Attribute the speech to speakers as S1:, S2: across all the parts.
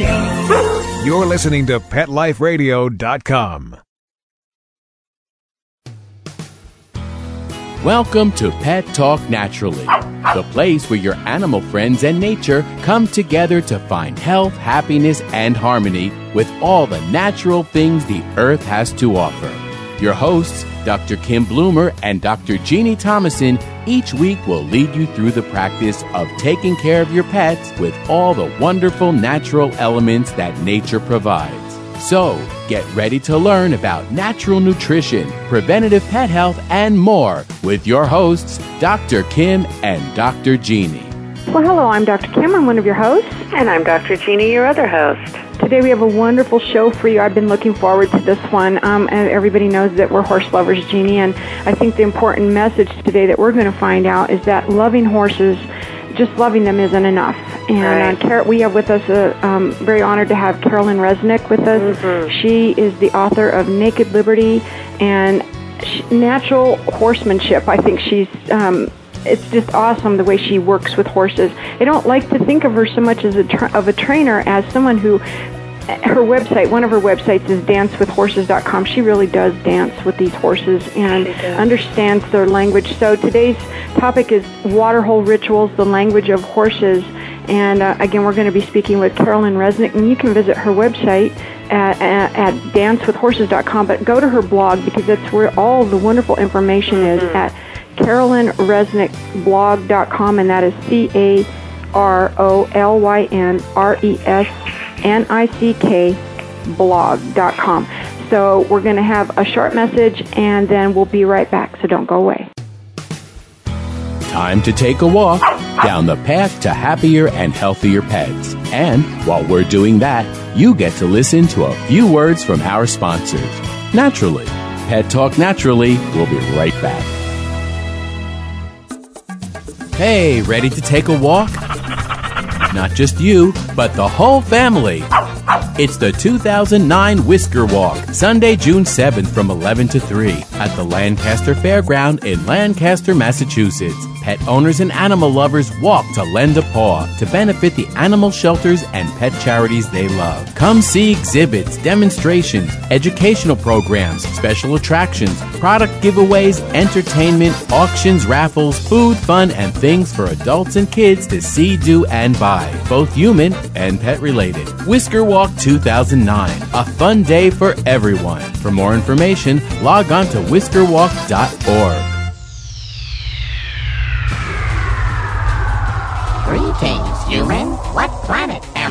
S1: Radio. You're listening to PetLifeRadio.com.
S2: Welcome to Pet Talk Naturally, the place where your animal friends and nature come together to find health, happiness, and harmony with all the natural things the earth has to offer. Your hosts, Dr. Kim Bloomer and Dr. Jeannie Thomason, each week will lead you through the practice of taking care of your pets with all the wonderful natural elements that nature provides. So, get ready to learn about natural nutrition, preventative pet health, and more with your hosts, Dr. Kim and Dr. Jeannie.
S3: Well, hello, I'm Dr. Kim. I'm one of your hosts.
S4: And I'm Dr. Jeannie, your other host.
S3: Today we have a wonderful show for you. I've been looking forward to this one. Um, and everybody knows that we're horse lovers, Jeannie, and I think the important message today that we're going to find out is that loving horses just loving them isn't enough. And
S4: right.
S3: uh, Car- we have with us, uh, um, very honored to have Carolyn Resnick with us.
S4: Mm-hmm.
S3: She is the author of Naked Liberty and Natural Horsemanship. I think she's. Um, it's just awesome the way she works with horses. I don't like to think of her so much as a tra- of a trainer as someone who her website, one of her websites is dancewithhorses.com. She really does dance with these horses and understands their language. So today's topic is waterhole rituals, the language of horses. And uh, again, we're going to be speaking with Carolyn Resnick, and you can visit her website at, at, at dancewithhorses.com, but go to her blog because that's where all the wonderful information is at carolynresnickblog.com, and that is C A R O L Y N R E S N I C K blog.com. So we're going to have a short message, and then we'll be right back. So don't go away.
S2: Time to take a walk down the path to happier and healthier pets. And while we're doing that, you get to listen to a few words from our sponsors. Naturally, Pet Talk Naturally we'll be right back. Hey, ready to take a walk? Not just you, but the whole family. It's the 2009 Whisker Walk, Sunday, June 7th from 11 to 3 at the Lancaster Fairground in Lancaster, Massachusetts. Pet owners and animal lovers walk to lend a paw to benefit the animal shelters and pet charities they love. Come see exhibits, demonstrations, educational programs, special attractions, product giveaways, entertainment, auctions, raffles, food, fun, and things for adults and kids to see, do, and buy, both human and pet related. Whisker Walk 2009, a fun day for everyone. For more information, log on to whiskerwalk.org.
S5: Greetings, human. What planet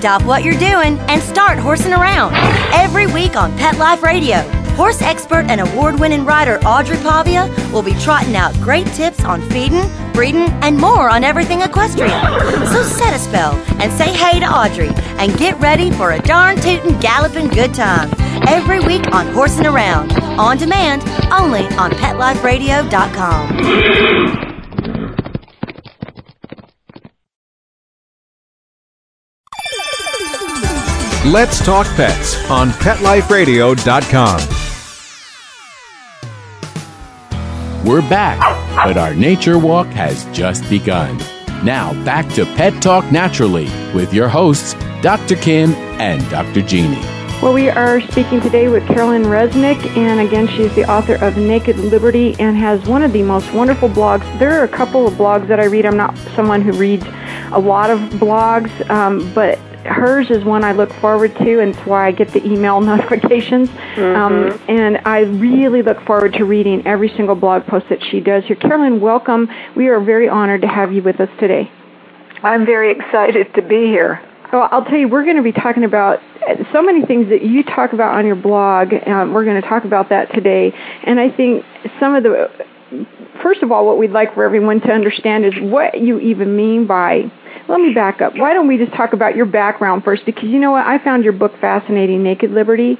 S6: Stop what you're doing and start horsing around. Every week on Pet Life Radio, horse expert and award winning rider Audrey Pavia will be trotting out great tips on feeding, breeding, and more on everything equestrian. So set a spell and say hey to Audrey and get ready for a darn tootin' galloping good time. Every week on Horsing Around, on demand, only on PetLifeRadio.com.
S1: Let's Talk Pets on PetLifeRadio.com.
S2: We're back, but our nature walk has just begun. Now, back to Pet Talk Naturally with your hosts, Dr. Kim and Dr. Jeannie.
S3: Well, we are speaking today with Carolyn Resnick, and again, she's the author of Naked Liberty and has one of the most wonderful blogs. There are a couple of blogs that I read. I'm not someone who reads a lot of blogs, um, but hers is one I look forward to, and it's why I get the email notifications. Um, and I really look forward to reading every single blog post that she does here. Carolyn, welcome. We are very honored to have you with us today.
S4: I'm very excited to be here.
S3: Well, I'll tell you, we're going to be talking about so many things that you talk about on your blog. Um, we're going to talk about that today. And I think some of the, first of all, what we'd like for everyone to understand is what you even mean by, let me back up. Why don't we just talk about your background first? Because you know what? I found your book fascinating, Naked Liberty.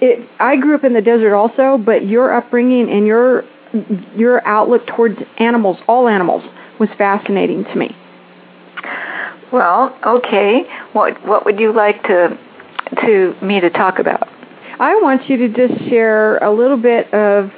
S3: It, I grew up in the desert also, but your upbringing and your, your outlook towards animals, all animals, was fascinating to me.
S4: Well, okay. What what would you like to to me to talk about?
S3: I want you to just share a little bit of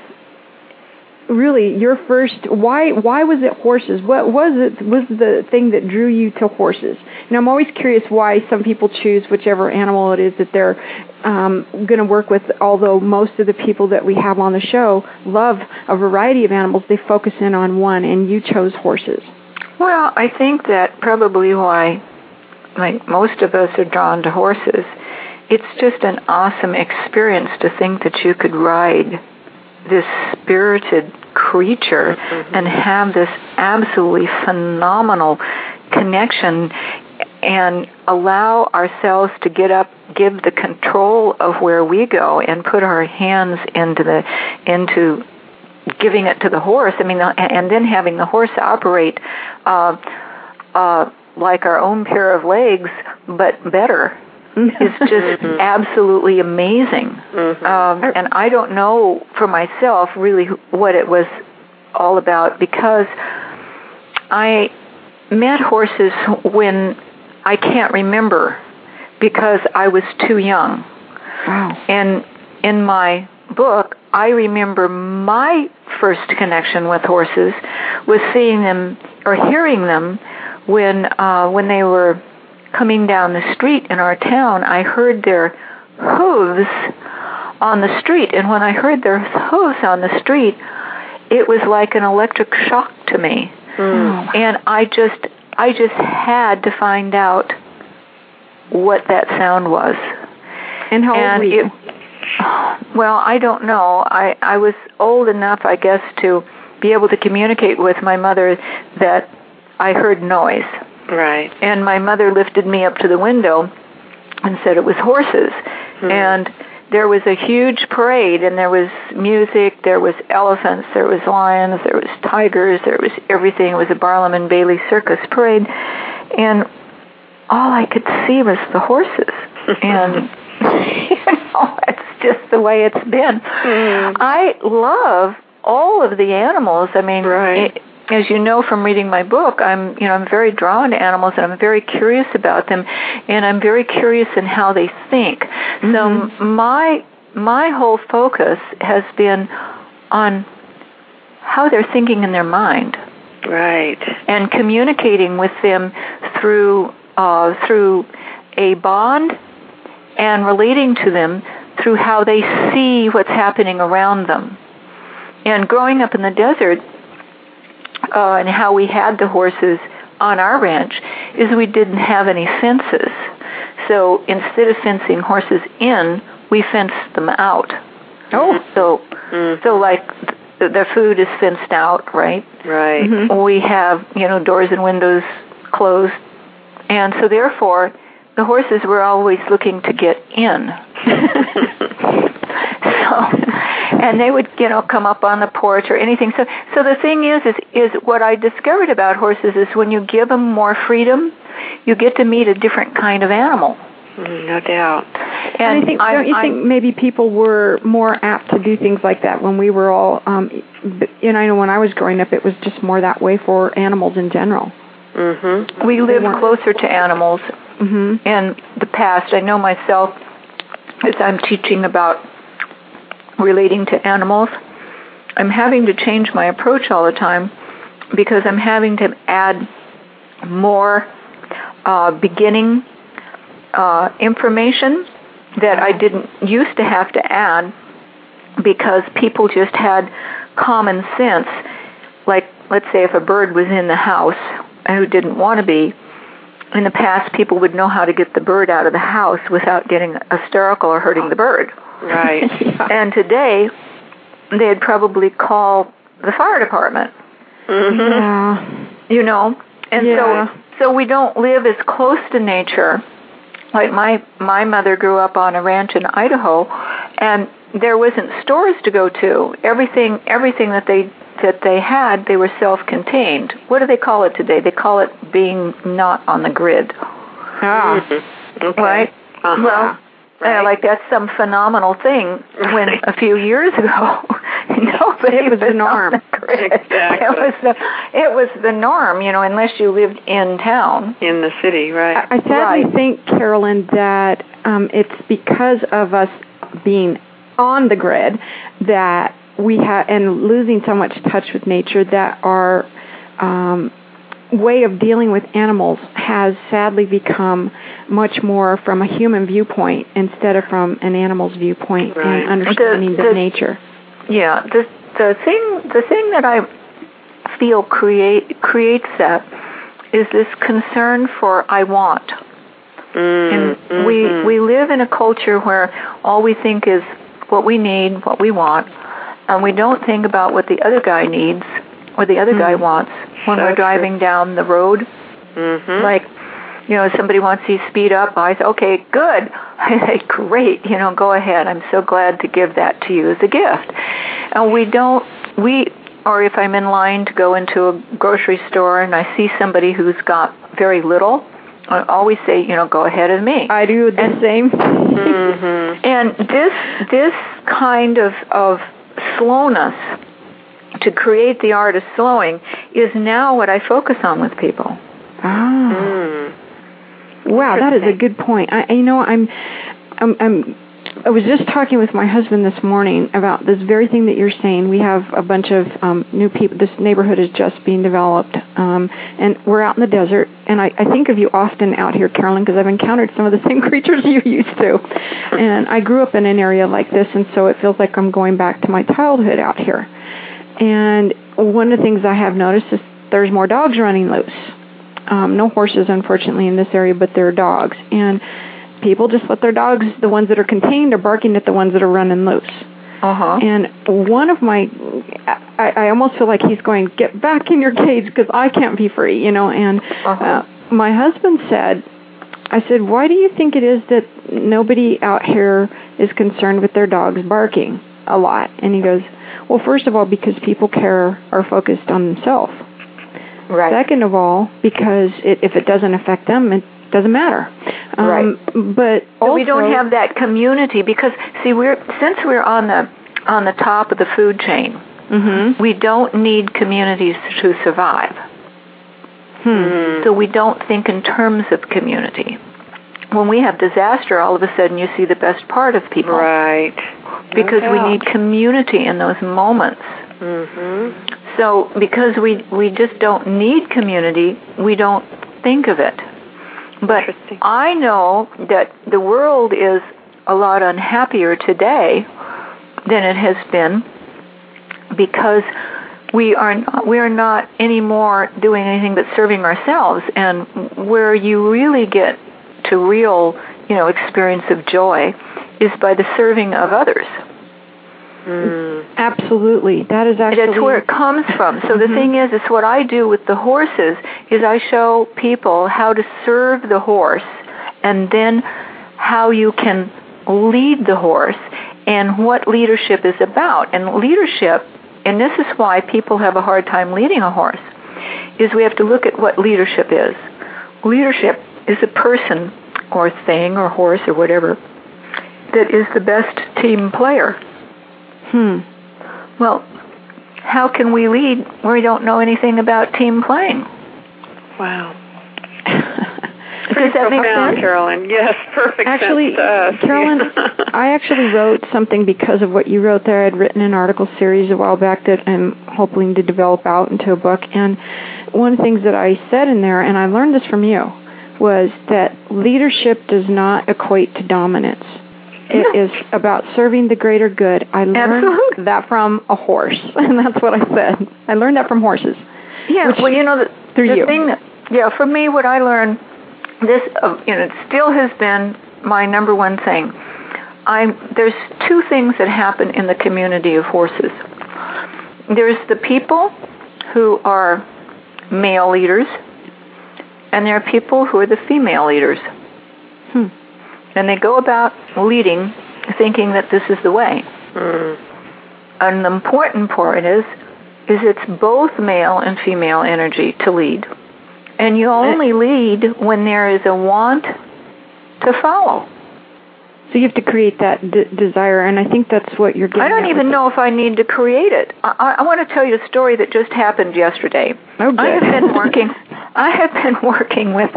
S3: really your first why why was it horses what was it was the thing that drew you to horses and i'm always curious why some people choose whichever animal it is that they're um, going to work with although most of the people that we have on the show love a variety of animals they focus in on one and you chose horses
S4: Well, I think that probably why like most of us are drawn to horses. It's just an awesome experience to think that you could ride this spirited creature and have this absolutely phenomenal connection and allow ourselves to get up give the control of where we go and put our hands into the into giving it to the horse. I mean, uh, and then having the horse operate uh, uh, like our own pair of legs, but better. Is just absolutely amazing. Um, and I don't know for myself really what it was all about because I met horses when I can't remember because I was too young.
S3: wow
S4: And in my book, I remember my first connection with horses was seeing them or hearing them when uh, when they were coming down the street in our town. I heard their hooves on the street, and when I heard their hooves on the street, it was like an electric shock to me. Hmm. And I just I just had to find out what that sound was.
S3: and how old were you
S4: it, well, I don't know. I I was old enough, I guess, to be able to communicate with my mother that I heard noise.
S7: Right.
S4: And my mother lifted me up to the window and said it was horses. Hmm. And there was a huge parade and there was music, there was elephants, there was lions, there was tigers, there was everything. It was a Barnum and Bailey circus parade. And all I could see was the horses. and you know, that's just the way it's been. Hmm. I love all of the animals. I mean,
S7: Right.
S4: it- as you know from reading my book, I'm you know I'm very drawn to animals and I'm very curious about them, and I'm very curious in how they think. So my my whole focus has been on how they're thinking in their mind
S7: Right.
S4: and communicating with them through uh, through a bond and relating to them through how they see what's happening around them. And growing up in the desert, uh, and how we had the horses on our ranch is we didn't have any fences. So instead of fencing horses in, we fenced them out.
S3: Oh.
S4: So, so like th- the food is fenced out, right?
S7: Right.
S4: We have, you know, doors and windows closed. And so therefore, the horses were always looking to get in. so, and they would, you know, come up on the porch or anything. So, so the thing is, is, is what I discovered about horses is when you give them more freedom, you get to meet a different kind of animal.
S7: Mm, No doubt.
S3: And I think,
S4: I'm-
S3: don't you
S4: I'm-
S3: think maybe people were more apt to do things like that when we were all, um, b- and I know when I was growing up, it was just more that way for animals in general.
S7: Mhm.
S4: we live closer to animals
S3: hmm
S4: in the past. I know myself as I'm teaching about relating to animals, I'm having to change my approach all the time because I'm having to add more uh, beginning uh, information that I didn't used to have to add because people just had common sense. Like, let's say if a bird was in the house and who didn't want to be, in the past people would know how to get the bird out of the house without getting hysterical or hurting the bird.
S7: Right.
S4: And today, they'd probably call the fire department.
S3: Yeah.
S4: You know, and
S3: Yeah.
S4: so so we don't live as close to nature. Like my my mother grew up on a ranch in Idaho, and there wasn't stores to go to. Everything everything that they that they had, they were self-contained. What do they call it today? They call it being not on the grid.
S3: Ah.
S7: Okay.
S4: Right?
S7: Uh-huh.
S4: Well,
S7: Right.
S4: uh, like that's some phenomenal thing. When a few years ago, nobody
S3: It was the
S4: on
S3: norm.
S4: the grid.
S7: Exactly.
S4: It was the it was the norm, you know, unless you lived in town.
S7: in the city, right?
S3: I sadly
S4: Right.
S3: think, Carolyn, that um, it's because of us being on the grid that we have and losing so much touch with nature that our um, way of dealing with animals has sadly become much more from a human viewpoint instead of from an animal's viewpoint
S7: Right.
S3: and understanding
S4: The-
S3: the,
S4: the-
S3: nature.
S4: Yeah, the the thing the thing that I feel create creates that is this concern for I want. And
S7: Mm,
S4: we we live in a culture where all we think is what we need, what we want, and we don't think about what the other guy needs or the other guy wants when
S7: So
S4: we're
S7: true.
S4: driving down the road.
S7: Mhm.
S4: Like, you know, somebody wants you to speed up. I say, okay, good. I say, great. You know, go ahead. I'm so glad to give that to you as a gift. And we don't, we, or if I'm in line to go into a grocery store and I see somebody who's got very little, I always say, you know, go ahead of me.
S3: I do the same.
S7: Mhm.
S4: And this this kind of of slowness to create the art of slowing is now what I focus on with people.
S3: Ah.
S7: Mm.
S3: Wow, that is a good point. I, you know, I'm, I'm, I'm, I was just talking with my husband this morning about this very thing that you're saying. We have a bunch of um, new people. This neighborhood is just being developed, um, and we're out in the desert. And I, I think of you often out here, Carolyn, because I've encountered some of the same creatures you used to. And I grew up in an area like this, and so it feels like I'm going back to my childhood out here. And one of the things I have noticed is there's more dogs running loose um, no horses unfortunately in this area, but there are dogs. And people just let their dogs, the ones that are contained, are barking at the ones that are running loose.
S4: Uh-huh.
S3: And one of my, I, I almost feel like he's going, get back in your cage because I can't be free, you know. And
S4: Uh-huh.
S3: uh, my husband said, I said, why do you think it is that nobody out here is concerned with their dogs barking a lot? And he goes, well, first of all, because people care are focused on themselves.
S4: Right.
S3: Second of all, because it, if it doesn't affect them, it doesn't matter. Um,
S4: Right.
S3: But
S4: So we don't have that community because see we're since we're on the on the top of the food chain,
S3: Mhm.
S4: we don't need communities to survive.
S3: Hmm.
S4: So we don't think in terms of community. When we have disaster, all of a sudden you see the best part of people
S7: Right.
S4: Because we need community in those moments.
S7: Mhm.
S4: So because we we just don't need community, we don't think of it. But I know that the world is a lot unhappier today than it has been because we are not, we are not anymore doing anything but serving ourselves and where you really get to real, you know, experience of joy is by the serving of others.
S7: Mm.
S3: Absolutely. That is actually
S4: That's where it comes from. So the
S3: Mhm.
S4: thing is, it's what I do with the horses is I show people how to serve the horse and then how you can lead the horse and what leadership is about. And leadership, and this is why people have a hard time leading a horse, is we have to look at what leadership is. Leadership is a person or thing or horse or whatever that is the best team player.
S3: Hmm.
S4: Well, how can we lead when we don't know anything about team playing?
S7: Wow.
S4: Does that make
S7: Profound,
S4: sense?
S7: Carolyn. Yes, perfect
S3: Actually,
S7: sense to us.
S3: Carolyn, I actually wrote something because of what you wrote there. I'd written an article series a while back that I'm hoping to develop out into a book. And one of the things that I said in there, and I learned this from you, was that leadership does not equate to dominance. It is about serving the greater good. I learned
S4: Absolutely.
S3: that from a horse, and that's what I said. I learned that from horses.
S4: Yeah,
S3: Which-
S4: well, you know, the,
S3: through
S4: the
S3: you.
S4: thing that, yeah, for me, what I learned this, uh, you know, it still has been my number one thing. I there's two things that happen in the community of horses. There's the people who are male leaders, and there are people who are the female leaders.
S3: Hmm.
S4: And they go about leading thinking that this is the way.
S7: Mm.
S4: And the important part is, is it's both male and female energy to lead. And you only lead when there is a want to follow.
S3: So you have to create that d- desire, and I think that's what you're getting.
S4: I don't
S3: at
S4: even
S3: with
S4: know if I need to create it. I, I, I want to tell you a story that just happened yesterday.
S3: Good.
S4: I have been working. I have been working with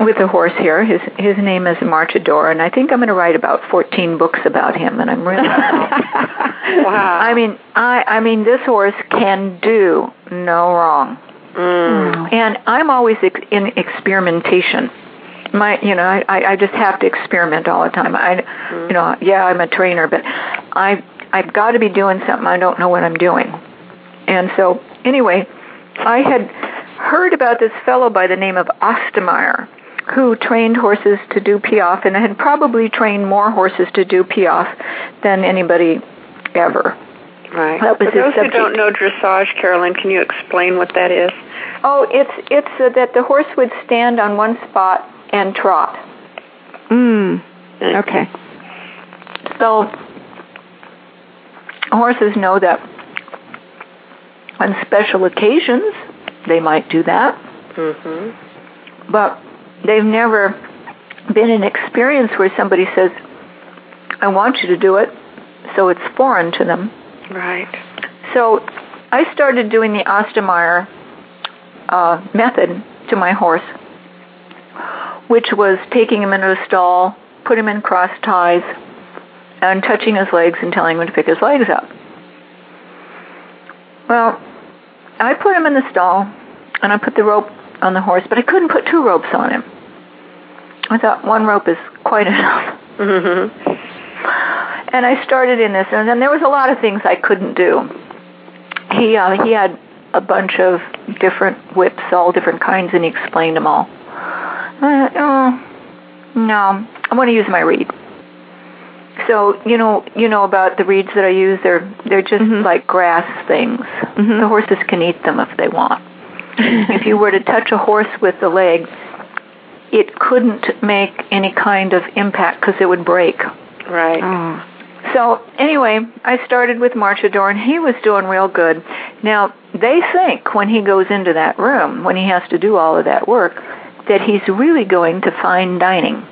S4: with a horse here. His his name is Marchador, and I think I'm going to write about 14 books about him. And I'm really.
S7: Wow.
S4: I mean, I I mean, this horse can do no wrong.
S7: Mm.
S4: And I'm always ex- in experimentation. My, you know, I, I just have to experiment all the time. I, you know, yeah, I'm a trainer, but I I've got to be doing something. I don't know what I'm doing. And so, anyway, I had heard about this fellow by the name of Ostermeyer who trained horses to do piaffe and had probably trained more horses to do piaffe than anybody ever.
S7: Right.
S4: That was
S7: For
S4: his
S7: those who don't know dressage, Carolyn, can you explain what that is?
S4: Oh, it's it's uh, that the horse would stand on one spot and trot.
S3: Mm. Okay.
S4: So horses know that on special occasions they might do that,
S7: Mm-hmm.
S4: but they've never been in experience where somebody says, "I want you to do it," so it's foreign to them.
S7: Right.
S4: So I started doing the Ostermeyer uh, method to my horse, which was taking him into a stall, put him in cross ties, and touching his legs and telling him to pick his legs up. Well, I put him in the stall, and I put the rope on the horse, but I couldn't put two ropes on him. I thought one rope is quite enough.
S7: Mm-hmm.
S4: And I started in this, and then there was a lot of things I couldn't do. He uh, he had a bunch of different whips, all different kinds, and he explained them all. I thought, oh, no, I want to use my reed. So you know, you know about the reeds that I use. They're they're just like grass things. The horses can eat them if they want. If you were to touch a horse with the leg, it couldn't make any kind of impact because it would break.
S7: Right.
S3: Oh.
S4: So anyway, I started with Marchador, and he was doing real good. Now they think when he goes into that room, when he has to do all of that work, that he's really going to fine dining.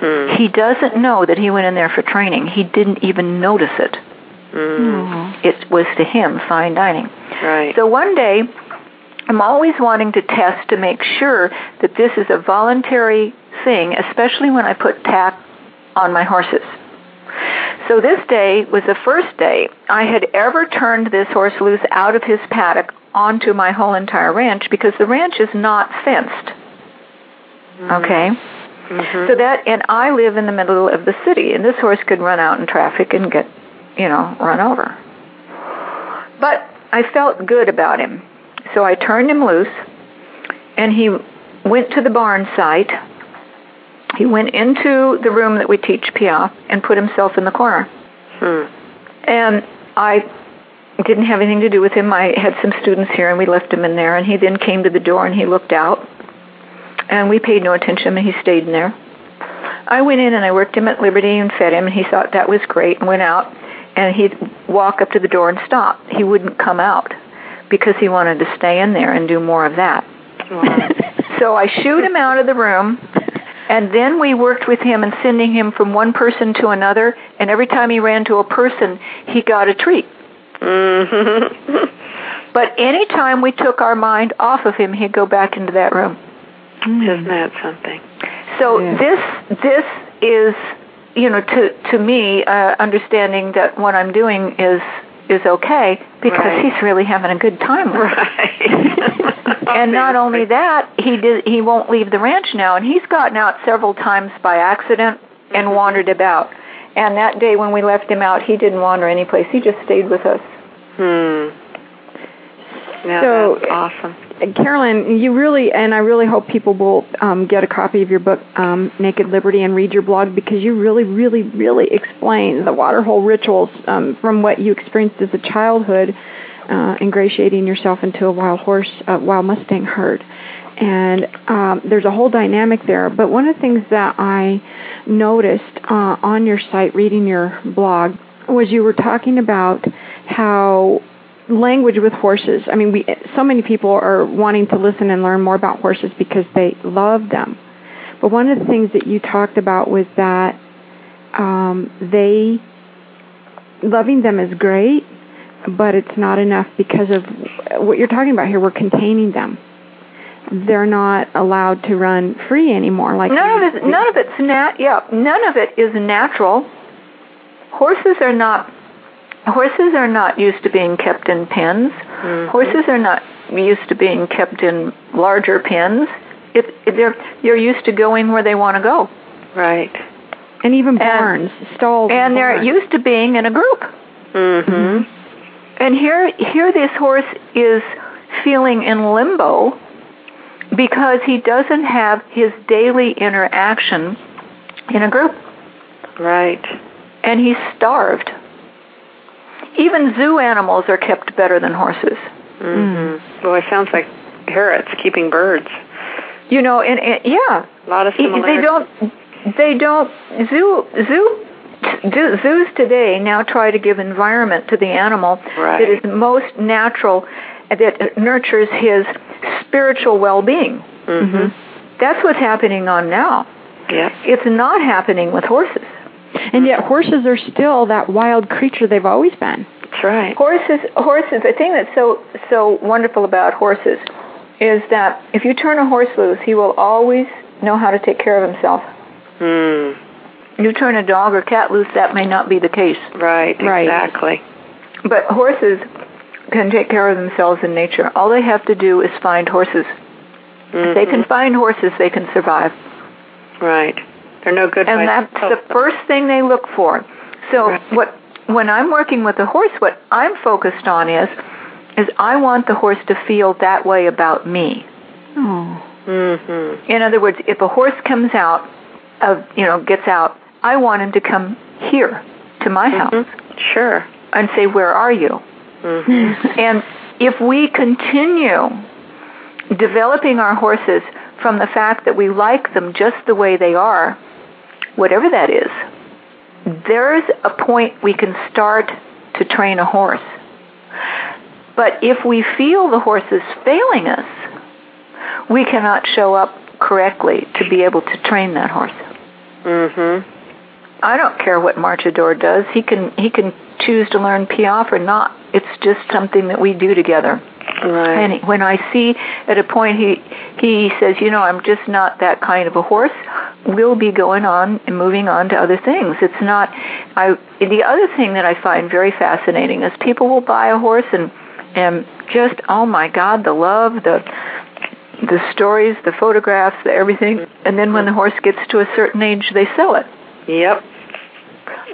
S7: Mm.
S4: He doesn't know that he went in there for training. He didn't even notice it.
S7: Mm.
S4: It was to him fine dining.
S7: Right.
S4: So one day, I'm always wanting to test to make sure that this is a voluntary thing, especially when I put tack on my horses. So this day was the first day I had ever turned this horse loose out of his paddock onto my whole entire ranch because the ranch is not fenced. Okay?
S7: Mhm.
S4: So that, and I live in the middle of the city, and this horse could run out in traffic and get, you know, run over. But I felt good about him. So I turned him loose, and he went to the barn site. He went into the room that we teach Piaffe and put himself in the corner.
S7: Hmm.
S4: And I didn't have anything to do with him. I had some students here, and we left him in there. And he then came to the door and he looked out, and we paid no attention, and he stayed in there. I went in and I worked him at Liberty and fed him, and he thought that was great, and went out. And he'd walk up to the door and stop. He wouldn't come out because he wanted to stay in there and do more of that. so I shooed him out of the room, and then we worked with him and sending him from one person to another. And every time he ran to a person, he got a treat.
S7: Mm-hmm.
S4: But any time we took our mind off of him, he'd go back into that room.
S7: Isn't that something?
S4: So
S3: Yeah.
S4: this this is you know to to me uh, understanding that what I'm doing is is okay because
S7: Right.
S4: he's really having a good time. with it.
S7: Right.
S4: and not only that, he did he won't leave the ranch now, and he's gotten out several times by accident and wandered about. And that day when we left him out, he didn't wander any place. He just stayed with us.
S7: Hmm. Yeah,
S3: So-
S7: that's awesome.
S3: Carolyn, you really, and I really hope people will um, get a copy of your book, um, Naked Liberty, and read your blog because you really, really, really explain the waterhole rituals um, from what you experienced as a childhood, uh, ingratiating yourself into a wild horse, uh, wild Mustang herd. And um, there's a whole dynamic there. But one of the things that I noticed uh, on your site, reading your blog, was you were talking about how language with horses. I mean, we so many people are wanting to listen and learn more about horses because they love them. But one of the things that you talked about was that um, they loving them is great, but it's not enough because of what you're talking about here. We're containing them. They're not allowed to run free anymore. Like
S4: none of it none of it's nat yeah none of it is natural horses are not horses are not used to being kept in pens horses are not used to being kept in larger pens it, it, they're they're used to going where they want to go
S7: Right.
S3: and even barns, stalls,
S4: and they're
S3: barns.
S4: used to being in a group
S7: Mm-hmm.
S4: and here here this horse is feeling in limbo because he doesn't have his daily interaction in a group
S7: Right.
S4: and he's starved. Even zoo animals are kept better than horses.
S7: Mm-hmm. Well, it sounds like parrots keeping birds.
S4: You know, and, and yeah,
S7: A lot of
S4: they don't. They don't. Zoo zoo. zoo- Zoos today now try to give environment to the animal
S7: Right.
S4: that is most natural, that nurtures his spiritual well-being.
S7: Mm-hmm.
S4: That's what's happening on now.
S7: Yep.
S4: It's not happening with horses.
S3: And yet horses are still that wild creature they've always been.
S7: That's right.
S4: Horses, horses. The thing that's so so wonderful about horses is that if you turn a horse loose, he will always know how to take care of himself.
S7: Mm.
S4: You turn a dog or cat loose, that may not be the case.
S7: Right.
S3: Right.
S7: Exactly.
S4: But horses can take care of themselves in nature. All they have to do is find horses. If they can find horses, they can survive.
S7: Right. They're no good.
S4: and that's the first thing they look for. So
S7: Right.
S4: what when I'm working with a horse, what I'm focused on is is I want the horse to feel that way about me.
S7: Mm-hmm.
S4: In other words, if a horse comes out of you know gets out, I want him to come here to my house
S7: Sure.
S4: and say, "Where are you?"
S7: Mm-hmm.
S4: And if we continue developing our horses from the fact that we like them just the way they are, whatever that is, there's a point we can start to train a horse. But if we feel the horse is failing us, we cannot show up correctly to be able to train that horse.
S7: Mm-hmm.
S4: I don't care what Marchador does. He can he can choose to learn Piaffe or not. It's just something that we do together.
S7: Right.
S4: And when I see at a point he he says, you know, I'm just not that kind of a horse. We'll be going on and moving on to other things. It's not. I the other thing that I find very fascinating is people will buy a horse and and just oh my God, the love, the the stories, the photographs, the everything, and then when the horse gets to a certain age, they sell it.
S7: Yep.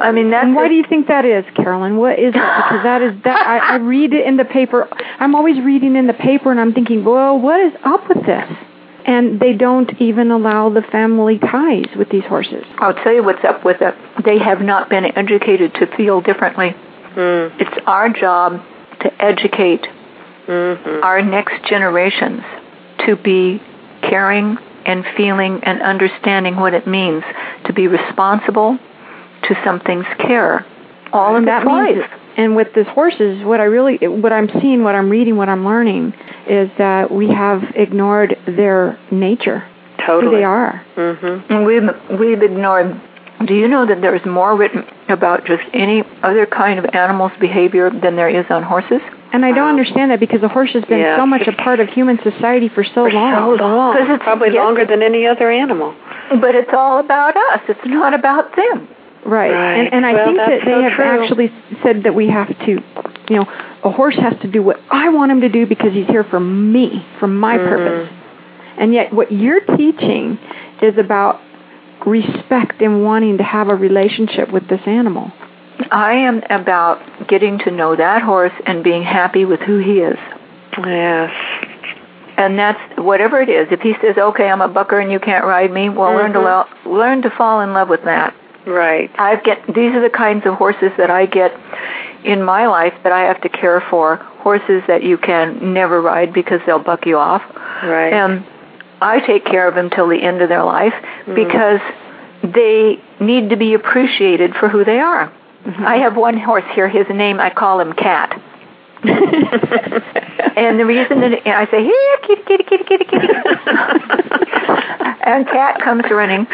S4: I mean, that's
S3: And why do you think that is, Carolyn? What is it? Because that is that I, I read it in the paper. I'm always reading in the paper, and I'm thinking, well, what is up with this? And they don't even allow the family ties with these horses.
S4: I'll tell you what's up with it. They have not been educated to feel differently.
S7: Mm.
S4: It's our job to educate
S7: Mm-hmm.
S4: our next generations to be caring and feeling and understanding what it means to be responsible to something's care. All in
S3: that
S4: that
S3: means, and with these horses, what I really, what I'm seeing, what I'm reading, what I'm learning, is that we have ignored their nature,
S7: Totally.
S3: who they are.
S7: Mm-hmm.
S4: And we've, we've ignored. Do you know that there's more written about just any other kind of animal's behavior than there is on horses?
S3: And I don't
S7: Wow.
S3: understand that because the horse has been
S7: Yeah.
S3: so much a part of human society for so long.
S7: So long.
S4: 'Cause it's-
S7: Probably
S4: yes.
S7: longer than any other animal.
S4: But it's all about us. It's not about them.
S3: Right.
S7: Right.
S3: And and I
S7: Well,
S3: think that they
S7: so
S3: have
S7: true.
S3: actually said that we have to, you know, a horse has to do what I want him to do because he's here for me, for my
S7: Mm-hmm.
S3: purpose. And yet what you're teaching is about respect and wanting to have a relationship with this animal.
S4: I am about getting to know that horse and being happy with who he is.
S7: Yes.
S4: And that's whatever it is. If he says, "Okay, I'm a bucker and you can't ride me," well, learn to
S7: Mm-hmm.
S4: lo- learn to fall in love with that.
S7: Right.
S4: I get these are the kinds of horses that I get in my life that I have to care for. Horses that you can never ride because they'll buck you off.
S7: Right.
S4: And I take care of them till the end of their life
S7: Mm-hmm.
S4: because they need to be appreciated for who they are.
S7: Mm-hmm.
S4: I have one horse here. His name I call him Cat. And the reason that and I say here kitty kitty kitty kitty kitty. And Cat comes running.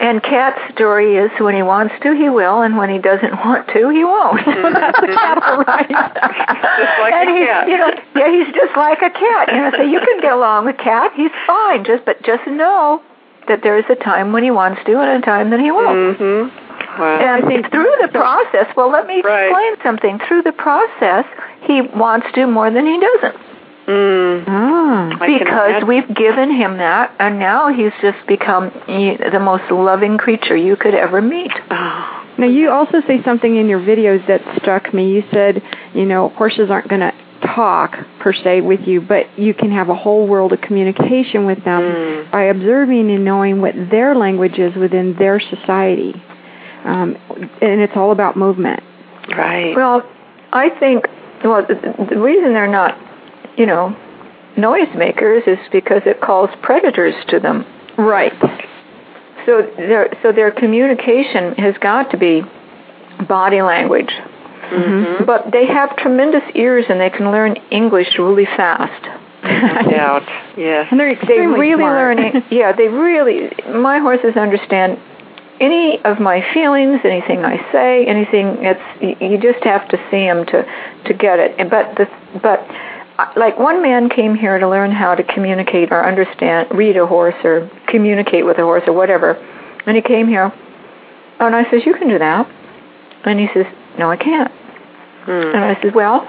S4: And Cat's story is when he wants to he will. And when he doesn't want to he won't. That's a cat right
S7: Just like
S4: and
S7: a
S4: he's,
S7: cat.
S4: you know yeah he's just like a cat. You know so you can get along with Cat he's fine. Just but just know that there is a time when he wants to and a time that he won't.
S7: Mhm. Wow.
S4: and through the process, well, let me
S7: Right.
S4: explain something. Through the process, he wants to do more than he doesn't
S7: Mm. I can
S4: because we've given him that, and now he's just become the most loving creature you could ever meet.
S7: Oh.
S3: Now, you also say something in your videos that struck me. You said, you know, horses aren't going to talk per se with you, but you can have a whole world of communication with them
S7: Mm.
S3: by observing and knowing what their language is within their society. Um, and it's all about movement.
S7: Right.
S4: Well, I think well the, the reason they're not, you know, noisemakers is because it calls predators to them.
S3: Right.
S4: So their so their communication has got to be body language.
S7: Mm-hmm.
S4: But they have tremendous ears and they can learn English really fast.
S7: No doubt. Yes.
S3: And they're
S4: They
S3: extremely
S4: really
S3: smart.
S4: learn it. Yeah, they really my horses understand any of my feelings, anything I say, anything it's you just have to see him to to get it. And- But the but like one man came here to learn how to communicate or understand read a horse or communicate with a horse or whatever. And he came here and I says, You can do that and he says, No, I can't.
S7: Hmm.
S4: And I said, Well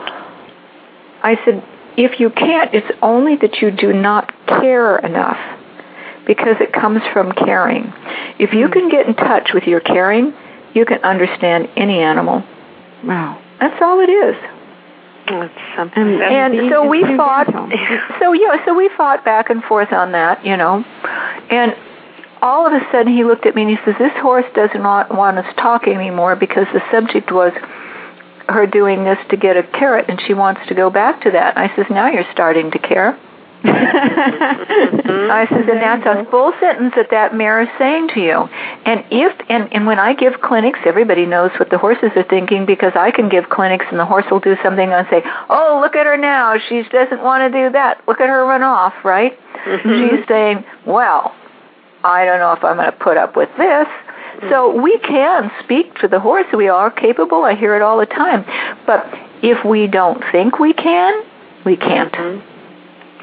S4: I said, if you can't, it's only that you do not care enough because it comes from caring. If you can get in touch with your caring, you can understand any animal.
S3: Wow.
S4: That's all it is.
S7: That's something.
S3: And-
S4: And so we fought. So yeah, so we fought back and forth on that, you know. And all of a sudden, he looked at me and he says, "This horse does not want us talking anymore because the subject was her doing this to get a carrot, and she wants to go back to that." I says, "Now you're starting to care." Mm-hmm. I says, and that's a mm-hmm. full sentence that that mare is saying to you. And if and, and when I give clinics, everybody knows what the horses are thinking because I can give clinics and the horse will do something and say, "Oh, look at her now. She doesn't want to do that. Look at her run off." Right? Mm-hmm. She's saying, "Well, I don't know if I'm going to put up with this." So we can speak to the horse. We are capable. I hear it all the time. But if we don't think we can, we can't.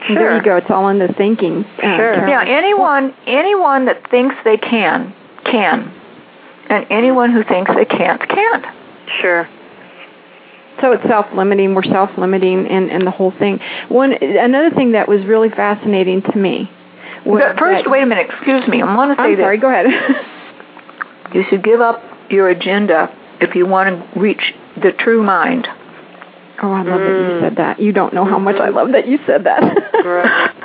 S3: There you go. It's all in the thinking. Uh,
S7: Sure.
S4: Yeah, anyone anyone that thinks they can can, and anyone who thinks they can't can't.
S7: Sure.
S3: So it's self-limiting. We're self-limiting, and and the whole thing. One another thing that was really fascinating to me. Was
S4: But first,
S3: that-
S4: wait a minute. Excuse me. I want to say
S3: I'm
S4: this.
S3: sorry. Go ahead.
S4: You should give up your agenda if you want to reach the true mind.
S3: Oh, I love that you said that. You don't know how much I love that you said that.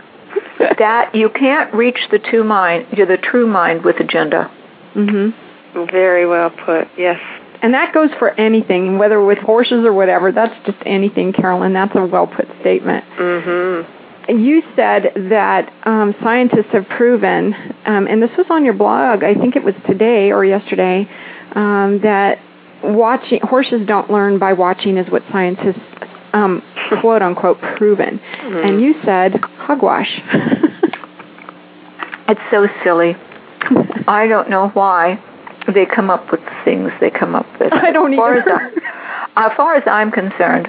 S4: That you can't reach the true mind, the true mind with agenda.
S3: mhm.
S7: Very well put. Yes.
S3: And that goes for anything, whether with horses or whatever. That's just anything, Carolyn. That's a well put statement.
S7: Mhm.
S3: You said that um, scientists have proven, um, and this was on your blog, I think it was today or yesterday, um, that watching horses don't learn by watching is what scientists um, quote unquote proven. And you said hogwash.
S4: It's so silly. I don't know why they come up with things they come up with.
S3: I don't
S4: as far
S3: either.
S4: As, I- as far as I'm concerned,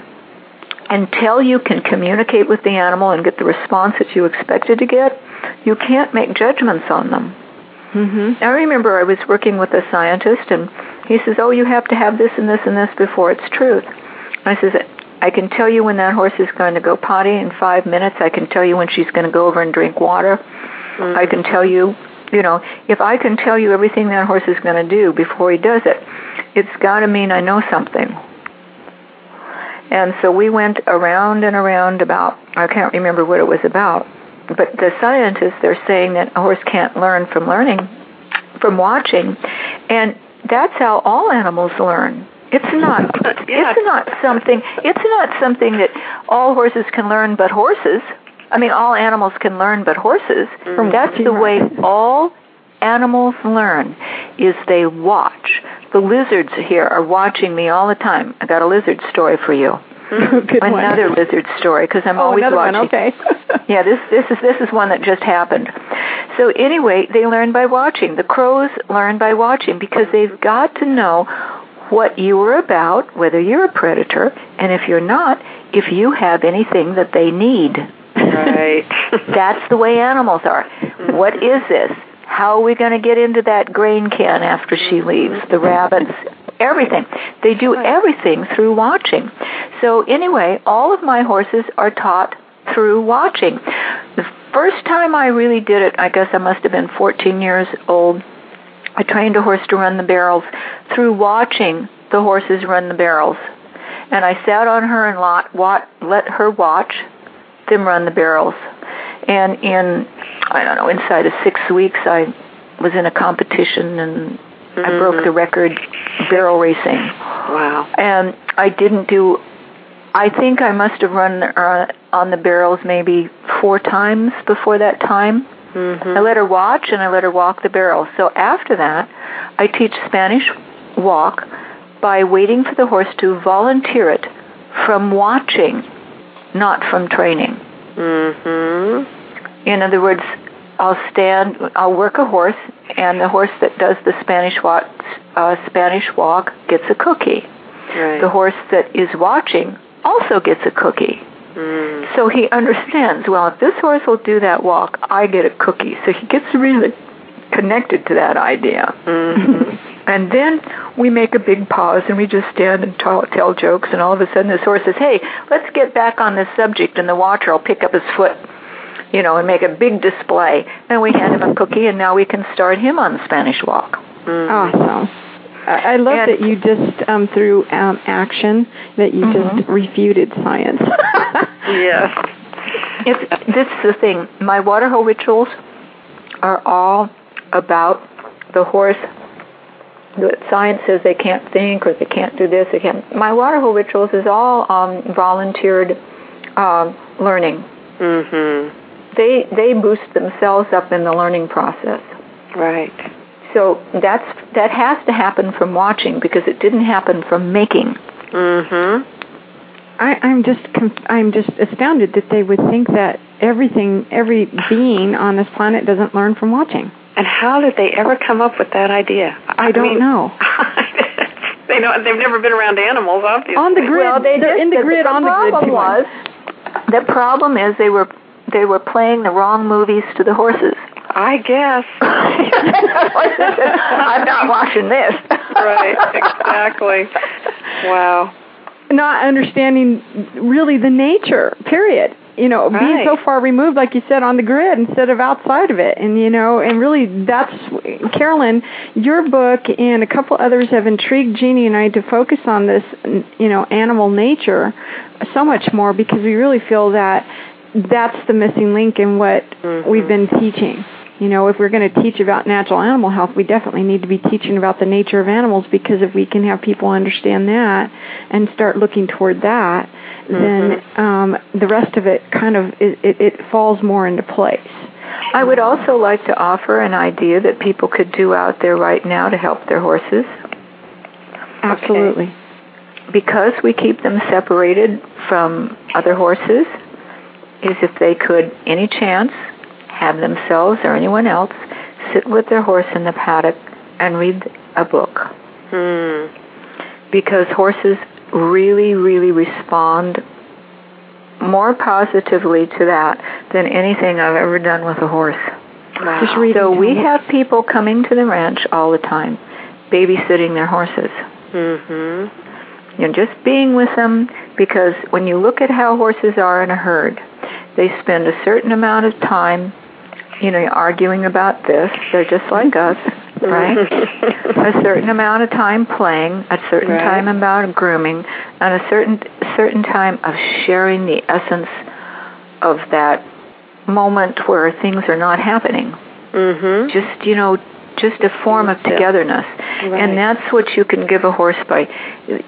S4: until you can communicate with the animal and get the response that you expected to get, you can't make judgments on them.
S3: mhm.
S4: I remember I was working with a scientist, and he says, "Oh, you have to have this and this and this before it's truth." I says, "I can tell you when that horse is going to go potty in five minutes. I can tell you when she's going to go over and drink water. I can tell you, you know, if I can tell you everything that horse is going to do before he does it, it's got to mean I know something." And so we went around and around about, I can't remember what it was about, but the scientists, they're saying that a horse can't learn from learning, from watching. And that's how all animals learn. It's not. It's not something. It's not something that all horses can learn, but horses. I mean, all animals can learn, but horses.
S3: From
S4: That's the way all animals learn. Is they watch. The lizards here are watching me all the time. I got a lizard story for you.
S3: Good one.
S4: Another lizard story because I'm
S3: Oh,
S4: always
S3: another
S4: watching.
S3: one. Okay.
S4: Yeah, this this is this is one that just happened. So anyway, they learn by watching. The crows learn by watching because they've got to know what you are about, whether you're a predator, and if you're not, if you have anything that they need.
S7: Right.
S4: That's the way animals are. What is this? How are we going to get into that grain can after she leaves? The rabbits, everything. They do everything through watching. So anyway, all of my horses are taught through watching. The first time I really did it, I guess I must have been 14 years old. I trained a horse to run the barrels through watching the horses run the barrels. And I sat on her and lot, wat, let her watch them run the barrels. And in, I don't know, inside of six weeks, I was in a competition and I broke the record barrel racing.
S7: Wow.
S4: And I didn't do, I think I must have run uh, on the barrels maybe four times before that time. I let her watch and I let her walk the barrel. So after that, I teach Spanish walk by waiting for the horse to volunteer it from watching, not from training.
S7: Mm-hmm.
S4: In other words, I'll stand, I'll work a horse, and the horse that does the Spanish walk, uh, Spanish walk gets a cookie.
S7: Right.
S4: The horse that is watching also gets a cookie.
S7: Mm.
S4: So he understands, well, if this horse will do that walk, I get a cookie. So he gets really connected to that idea.
S7: Mm-hmm.
S4: And then we make a big pause and we just stand and tell, tell jokes and all of a sudden this horse says, hey, let's get back on this subject and the watcher will pick up his foot, you know, and make a big display. And we hand him a cookie and now we can start him on the Spanish walk.
S3: Awesome. I I love
S4: And-
S3: that you just um, through um, action that you just refuted science.
S7: Yes.
S4: It's, this is the thing. My water hole rituals are all about the horse. The science says they can't think or they can't do this. They can't. My water hole rituals is all um, volunteered um, learning.
S7: Mm-hmm.
S4: They they boost themselves up in the learning process.
S7: Right.
S4: So that's that has to happen from watching because it didn't happen from making.
S7: Mm-hmm.
S3: I, I'm just conf- I'm just astounded that they would think that everything every being on this planet doesn't learn from watching.
S7: And how did they ever come up with that idea?
S3: I don't
S7: mean,
S3: know.
S7: they know they've never been around animals, obviously.
S3: On the grid,
S4: Well, they
S3: they're
S4: just-
S3: in the
S4: the-
S3: grid
S4: the
S3: on the grid.
S4: problem was the problem is they were they were playing the wrong movies to the horses.
S7: I guess.
S4: I'm not watching this.
S7: right. Exactly. Wow.
S3: not understanding really the nature. Period. You know, being so far removed, like you said, on the grid instead of outside of it, and you know, and really, that's Carolyn. Your book and a couple others have intrigued Jeannie and I to focus on this, you know, animal nature so much more because we really feel that that's the missing link in what we've been teaching. You know, if we're going to teach about natural animal health, we definitely need to be teaching about the nature of animals because if we can have people understand that and start looking toward that, then um, the rest of it kind of it, it, it falls more into place.
S4: I would also like to offer an idea that people could do out there right now to help their horses.
S3: Absolutely.
S4: Because we keep them separated from other horses, is if they could, any chance, have themselves or anyone else sit with their horse in the paddock and read a book.
S7: Hmm.
S4: Because horses really, really respond more positively to that than anything I've ever done with a horse.
S7: Wow.
S3: Just reading
S4: So we have people coming to the ranch all the time, babysitting their horses.
S7: Mm-hmm.
S4: You know, just being with them because when you look at how horses are in a herd, they spend a certain amount of time, you know, arguing about this. They're just like us. right? a certain amount of time playing, a certain
S7: Right.
S4: time about grooming, and a certain certain time of sharing the essence of that moment where things are not happening.
S7: Mhm.
S4: Just you know, just a form of togetherness,
S7: Right.
S4: and that's what you can give a horse by.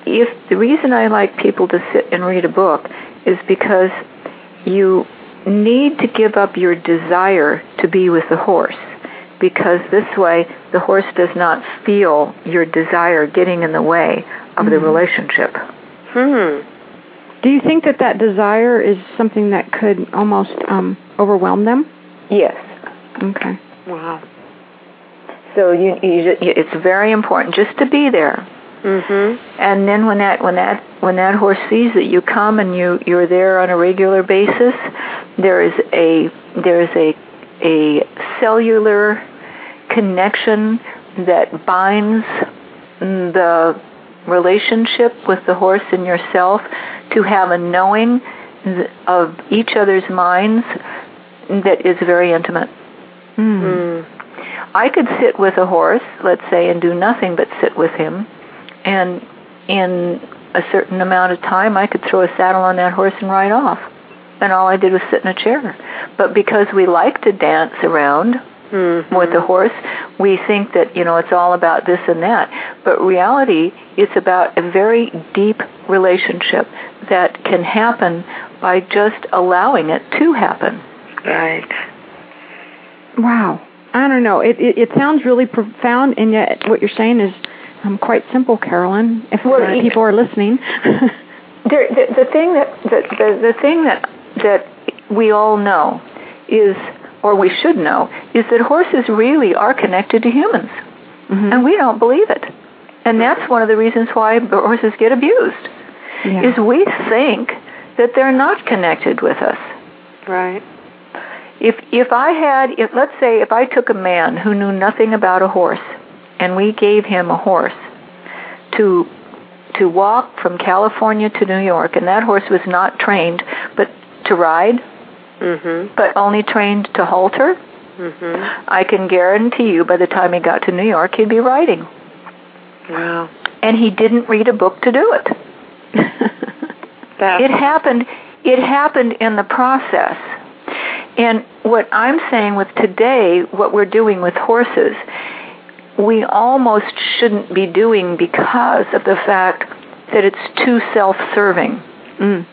S4: If the reason I like people to sit and read a book is because you need to give up your desire to be with the horse because this way the horse does not feel your desire getting in the way of the relationship.
S7: Hmm.
S3: Do you think that that desire is something that could almost um, overwhelm them?
S4: Yes.
S3: Okay.
S7: Wow.
S4: So you, you, it's very important just to be there.
S7: Mhm.
S4: And then when that when that when that horse sees that you come and you you're there on a regular basis, there is a there is a a cellular connection that binds the relationship with the horse and yourself to have a knowing of each other's minds that is very intimate.
S7: Mm.
S4: I could sit with a horse, let's say, and do nothing but sit with him, and in a certain amount of time, I could throw a saddle on that horse and ride off. And all I did was sit in a chair. But because we like to dance around
S7: Mhm.
S4: with the horse, we think that, you know, it's all about this and that. But reality, it's about a very deep relationship that can happen by just allowing it to happen.
S7: Right.
S3: Wow. I don't know. It, it it sounds really profound, and yet what you're saying is um, quite simple, Carolyn. If
S4: Well,
S3: uh, people are listening.
S4: There, the, the thing that the, the, the thing that that we all know is, or we should know, is that horses really are connected to humans,
S3: Mhm.
S4: and we don't believe it. And that's one of the reasons why horses get abused.
S3: yeah.
S4: Is we think that they're not connected with us.
S7: Right.
S4: If if I had, if let's say, if I took a man who knew nothing about a horse, and we gave him a horse to to walk from California to New York, and that horse was not trained, but to ride,
S7: Mhm.
S4: but only trained to halter,
S7: Mhm.
S4: I can guarantee you, by the time he got to New York, he'd be riding,
S7: Wow.
S4: and he didn't read a book to do it. It happened. It happened in the process. And what I'm saying with today, what we're doing with horses, we almost shouldn't be doing because of the fact that it's too self-serving.
S3: Mm.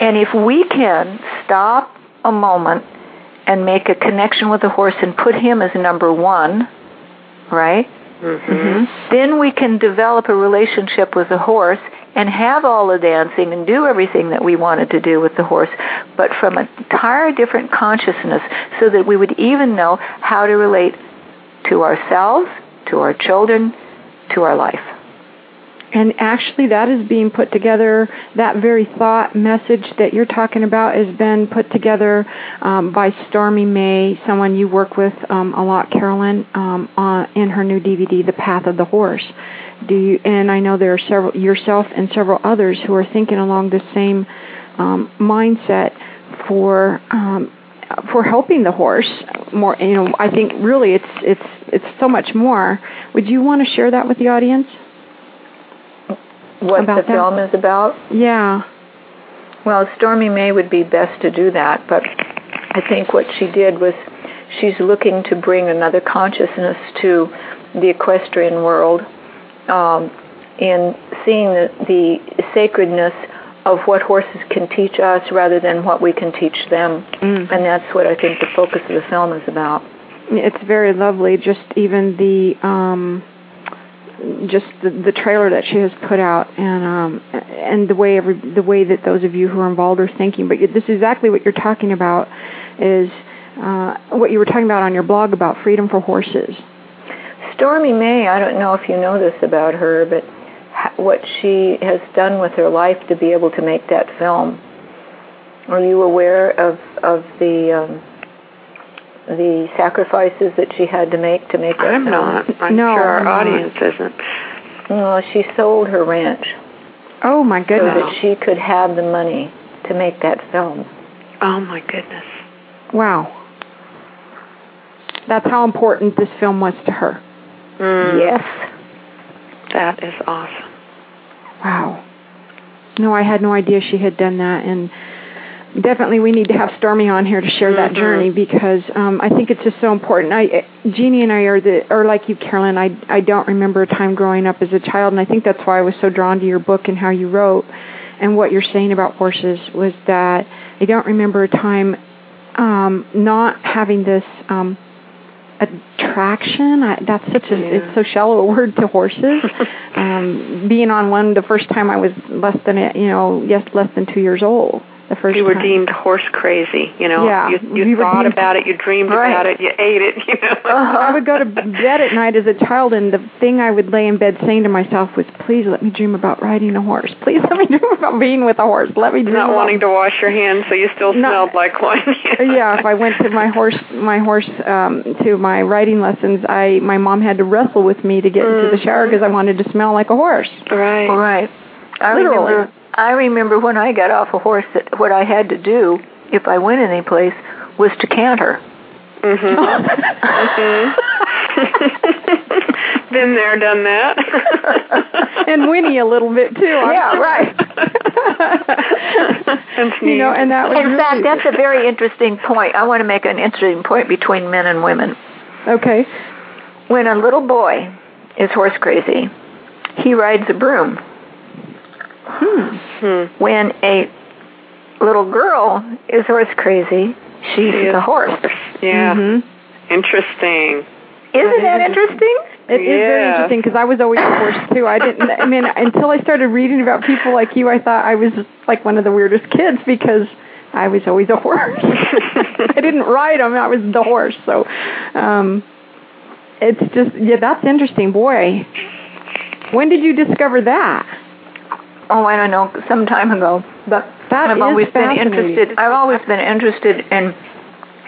S4: And if we can stop a moment and make a connection with the horse and put him as number one, right?
S7: Mhm.
S4: then we can develop a relationship with the horse and have all the dancing and do everything that we wanted to do with the horse, but from an entire different consciousness so that we would even know how to relate to ourselves, to our children, to our life.
S3: And actually, that is being put together. That very thought message that you're talking about has been put together um, by Stormy May, someone you work with um, a lot, Carolyn, um, on, in her new DVD, The Path of the Horse. Do you? And I know there are several yourself and several others who are thinking along the same um, mindset for um, for helping the horse more. You know, I think really it's it's it's so much more. Would you want to share that with the audience?
S4: What
S3: About
S4: the
S3: that?
S4: film is about?
S3: Yeah.
S4: Well, Stormy May would be best to do that, but I think what she did was she's looking to bring another consciousness to the equestrian world um, in seeing the, the sacredness of what horses can teach us rather than what we can teach them.
S3: Mm.
S4: And that's what I think the focus of the film is about.
S3: It's very lovely. Just even the um, just the, the trailer that she has put out, and um, and the way every the way that those of you who are involved are thinking. But this is exactly what you're talking about. Is uh, what you were talking about on your blog about freedom for horses.
S4: Stormy May, I don't know if you know this about her, but ha- what she has done with her life to be able to make that film. Are you aware of of the um, the sacrifices that she had to make to make that
S7: I'm
S4: film?
S7: not. I'm
S3: No,
S7: sure our
S3: I'm not.
S7: audience isn't.
S4: Well, she sold her ranch
S3: Oh my goodness!
S4: so
S3: goodness!
S4: that she could have the money to make that film.
S7: Oh my goodness.
S3: Wow. That's how important this film was to her.
S7: Mm.
S4: Yes.
S7: That is awesome.
S3: Wow. No, I had no idea she had done that, and definitely we need to have Stormy on here to share that
S7: Mhm.
S3: journey because um, I think it's just so important. I, Jeannie and I are the, or like you, Carolyn. I I don't remember a time growing up as a child, and I think that's why I was so drawn to your book and how you wrote, and what you're saying about horses was that I don't remember a time um, not having this. Um, attraction I, that's such a it's so shallow a word to horses um being on one the first time i was less than a, you know yes less than two years old the first
S7: You were
S3: time.
S7: deemed horse crazy, you know.
S3: Yeah,
S7: You, you
S3: we
S7: thought
S3: deemed-
S7: about it, you dreamed
S3: Right.
S7: about it, you ate it, you know.
S3: I would go to bed at night as a child, and the thing I would lay in bed saying to myself was, "Please let me dream about riding a horse. Please let me dream about being with a horse. Let me dream
S7: Not
S3: about
S7: wanting to wash your hands, so you still
S3: No.
S7: smelled like one.
S3: yeah, if I went to my horse, my horse, um, to my riding lessons, I my mom had to wrestle with me to get into the shower because I wanted to smell like a horse.
S7: Right.
S4: Right. I
S3: Literally.
S4: remember. I remember when I got off a horse that what I had to do if I went any place was to canter.
S7: Mm-hmm. Been there, done that.
S3: and whinny a little bit too.
S4: Yeah, right.
S3: you know, and that was
S4: In
S3: really,
S4: fact, that's a very interesting point. I want to make an interesting point between men and women.
S3: okay.
S4: When a little boy is horse crazy, he rides a broom.
S3: Hmm.
S4: When a little girl is horse crazy, she's
S7: She is
S4: the horse.
S7: Yeah.
S3: Mm-hmm.
S7: Interesting.
S4: Isn't that interesting?
S3: It is very
S7: Yeah.
S3: interesting because I was always a horse too. I didn't. I mean, until I started reading about people like you, I thought I was like one of the weirdest kids because I was always a horse. I didn't ride them. I was the horse. So, um, it's just yeah, that's interesting. Boy, when did you discover that?
S4: Oh, I don't know, some time ago. But
S3: That
S4: I've always been interested. I've always been interested in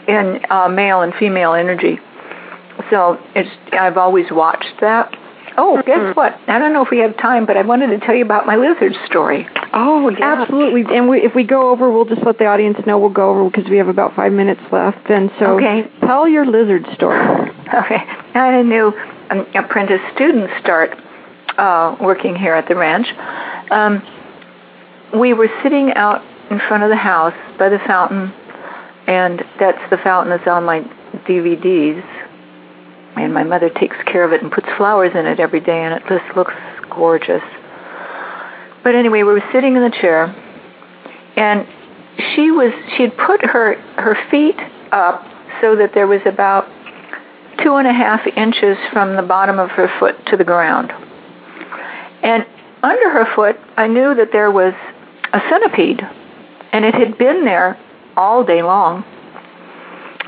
S4: in uh, male and female energy. So it's I've always watched that. Oh, guess what? I don't know if we have time, but I wanted to tell you about my lizard story.
S7: Oh, yeah.
S3: Absolutely. And we, if we go over, we'll just let the audience know we'll go over because we have about five minutes left. And so,
S4: Okay.
S3: tell your lizard story.
S4: Okay. I had a new um, apprentice student start uh, working here at the ranch. Um, we were sitting out in front of the house by the fountain, and that's the fountain that's on my DVDs. And my mother takes care of it and puts flowers in it every day, and it just looks gorgeous. But anyway, we were sitting in the chair, and she was she had put her her feet up so that there was about two and a half inches from the bottom of her foot to the ground. And under her foot, I knew that there was a centipede, and it had been there all day long.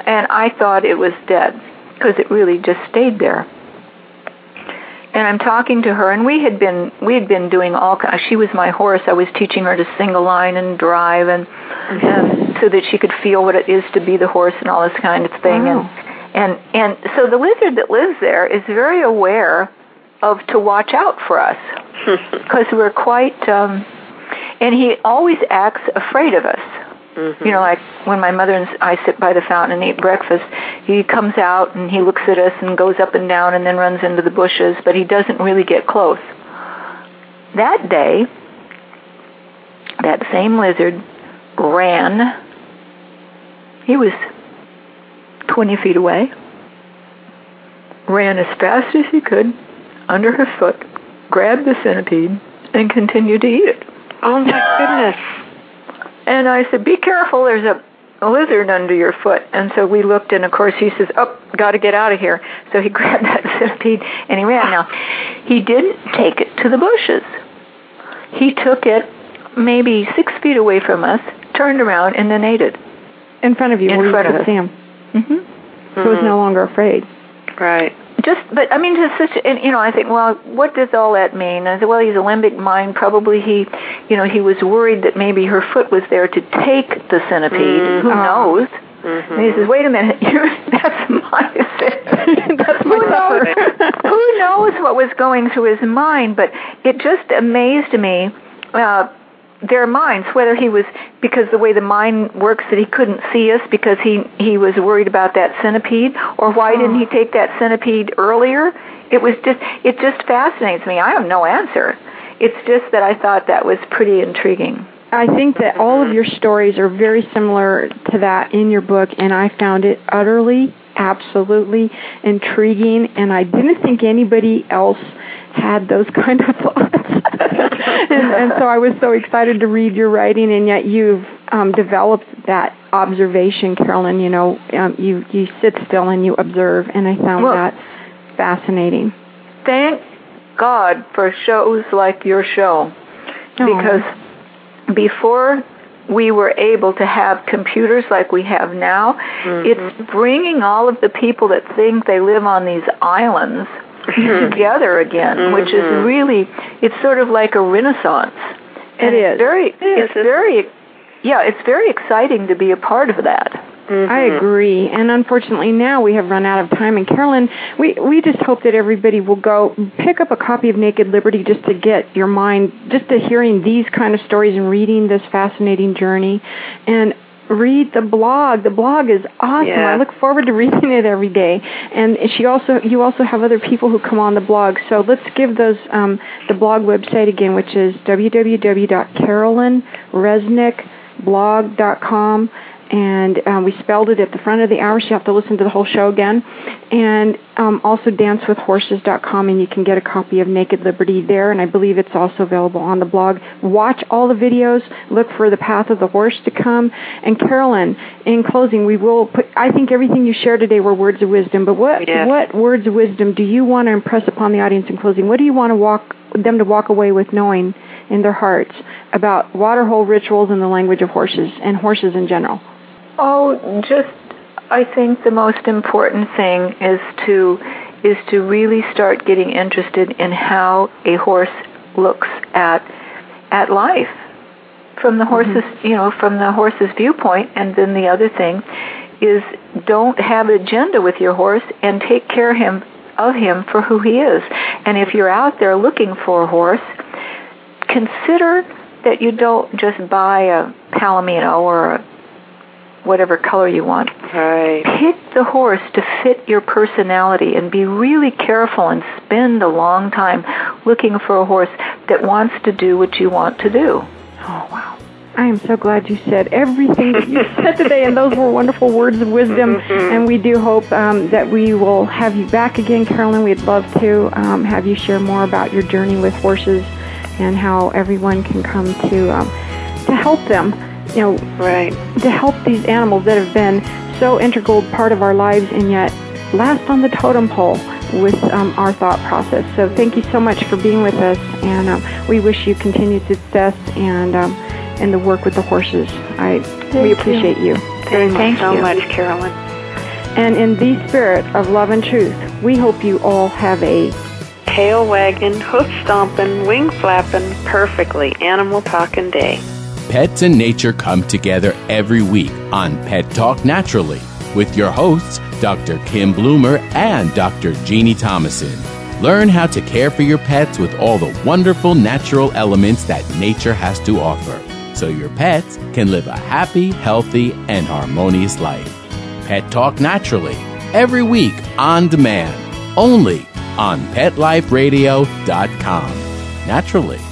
S4: And I thought it was dead because it really just stayed there. And I'm talking to her, and we had been we had been doing all. She was my horse. I was teaching her to sing a line and drive, and, and so that she could feel what it is to be the horse and all this kind of thing.
S3: Wow.
S4: And and and so the lizard that lives there is very aware of to watch out for us because we're quite. Um, and he always acts afraid of us. You know, like when my mother and I sit by the fountain and eat breakfast, he comes out and he looks at us and goes up and down and then runs into the bushes, but he doesn't really get close. That day, that same lizard ran. He was 20 feet away, ran as fast as he could under her foot, grabbed the centipede, and continued to eat it.
S7: Oh, my goodness.
S4: And I said, "Be careful! There's a, a lizard under your foot." And so we looked, and of course he says, "Oh, got to get out of here." So he grabbed that centipede and he ran. Now, he didn't take it to the bushes. He took it maybe six feet away from us, turned around, and then ate it.
S3: In front of you,
S4: In
S3: where
S4: front
S3: you
S4: of
S3: could
S4: us.
S3: see him.
S4: Mm-hmm.
S3: He was no longer afraid.
S7: Right.
S4: Just, but I mean, just such, and you know, I think, well, what does all that mean? I said, well, he's a limbic mind. Probably he, you know, he was worried that maybe her foot was there to take the centipede. Mm-hmm. Who ah. knows? Mm-hmm. And he says, wait a minute, you're, that's my
S3: That's my
S4: who knows, who knows what was going through his mind? But it just amazed me. Uh, their minds, whether he was because the way the mind works that he couldn't see us because he he was worried about that centipede, or why didn't he hmm. take that centipede earlier? It was just it just fascinates me. I have no answer. It's just that I thought that was pretty intriguing.
S3: I think that all of your stories are very similar to that in your book, and I found it utterly, absolutely intriguing, and I didn't think anybody else had those kind of thoughts. and, and so I was so excited to read your writing, and yet you've um, developed that observation, Carolyn. You know, um, you you sit still and you observe, and I found
S4: Well-
S3: that fascinating.
S4: Thank God for shows like your show because before we were able to have computers like we have now, it's bringing all of the people that think they live on these islands together again, which is really it's sort of like a renaissance. And it's very it's very yeah, it's very exciting to be a part of that.
S3: I agree, and unfortunately now we have run out of time. And Carolyn, we we just hope that everybody will go pick up a copy of Naked Liberty just to get your mind, just to hearing these kind of stories and reading this fascinating journey, and read the blog. The blog is awesome.
S7: Yeah.
S3: I look forward to reading it every day. And she also, you also have other people who come on the blog. So let's give those um, the blog website again, which is www.carolynresnickblog.com and um, we spelled it at the front of the hour, so you have to listen to the whole show again. And um, also dancewithhorses.com, and you can get a copy of Naked Liberty there, and I believe it's also available on the blog. Watch all the videos, look for the path of the horse to come. And Carolyn, in closing, we will put, I think everything you shared today were words of wisdom, but what, what words of wisdom do you want to impress upon the audience in closing? What do you want to walk them to walk away with knowing in their hearts about waterhole rituals and the language of horses and horses in general?
S4: Oh, just I think the most important thing is to is to really start getting interested in how a horse looks at at life. From the horse's mm-hmm. you know from the horse's viewpoint. And then the other thing is don't have an agenda with your horse and take care of him of him for who he is. And if you're out there looking for a horse consider that you don't just buy a palomino or a whatever color you want.
S7: Right.
S4: Pick the horse to fit your personality and be really careful and spend a long time looking for a horse that wants to do what you want to do.
S3: Oh, wow. I am so glad you said everything that you said today, and those were wonderful words of wisdom. And we do hope um, that we will have you back again, Carolyn. We'd love to um, have you share more about your journey with horses and how everyone can come to um, to help them. You know,
S7: Right.
S3: to help these animals that have been so integral part of our lives and yet last on the totem pole with um, our thought process. So thank you so much for being with us, and um, we wish you continued success and um, and the work with the horses. I we
S4: you.
S3: appreciate you.
S7: Thank,
S4: Thank
S7: you so much, Carolyn.
S3: And in the spirit of love and truth, we hope you all have a
S7: Tail wagging, hoof stomping, wing flapping, perfectly animal talking day.
S2: Pets and nature come together every week on Pet Talk Naturally with your hosts, Dr. Kim Bloomer and Dr. Jeannie Thomason. Learn how to care for your pets with all the wonderful natural elements that nature has to offer so your pets can live a happy, healthy, and harmonious life. Pet Talk Naturally every week on demand, only on PetLifeRadio.com. Naturally.